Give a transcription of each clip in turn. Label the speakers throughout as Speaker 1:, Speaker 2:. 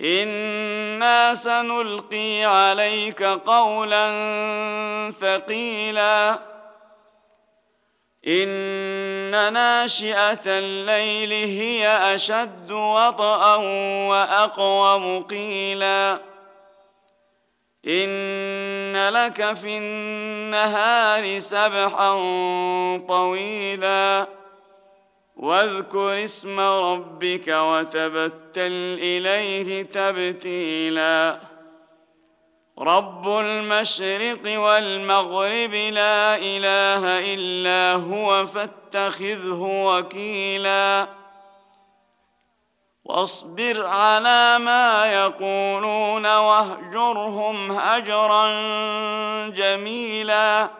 Speaker 1: أنا سنلقي عليك قولا ثقيلا ان ناشئه الليل هي اشد وطئا واقوم قيلا ان لك في النهار سبحا طويلا واذكر اسم ربك وتبتل إليه تبتيلا. رب المشرق والمغرب لا إله إلا هو فاتخذه وكيلا. واصبر على ما يقولون واهجرهم هجرا جميلا.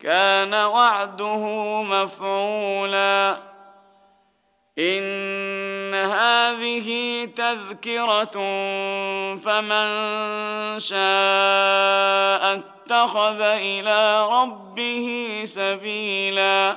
Speaker 1: كان وعده مفعولا. إن هذه تذكرة فمن شاء اتخذ إلى ربه سبيلا.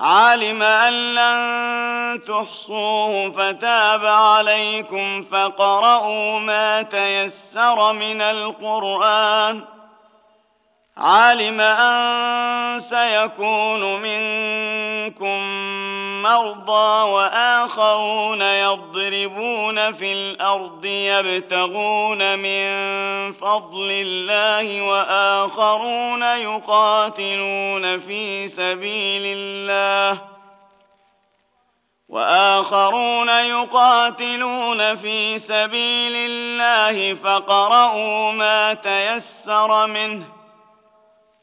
Speaker 1: علم أن لن تحصوه فتاب عليكم فقرأوا ما تيسر من القرآن. علم أن سيكون منكم مرضى وآخرون يضربون في الأرض يبتغون من فضل الله وآخرون يقاتلون في سبيل الله وآخرون يقاتلون في سبيل الله فقرأوا ما تيسر منه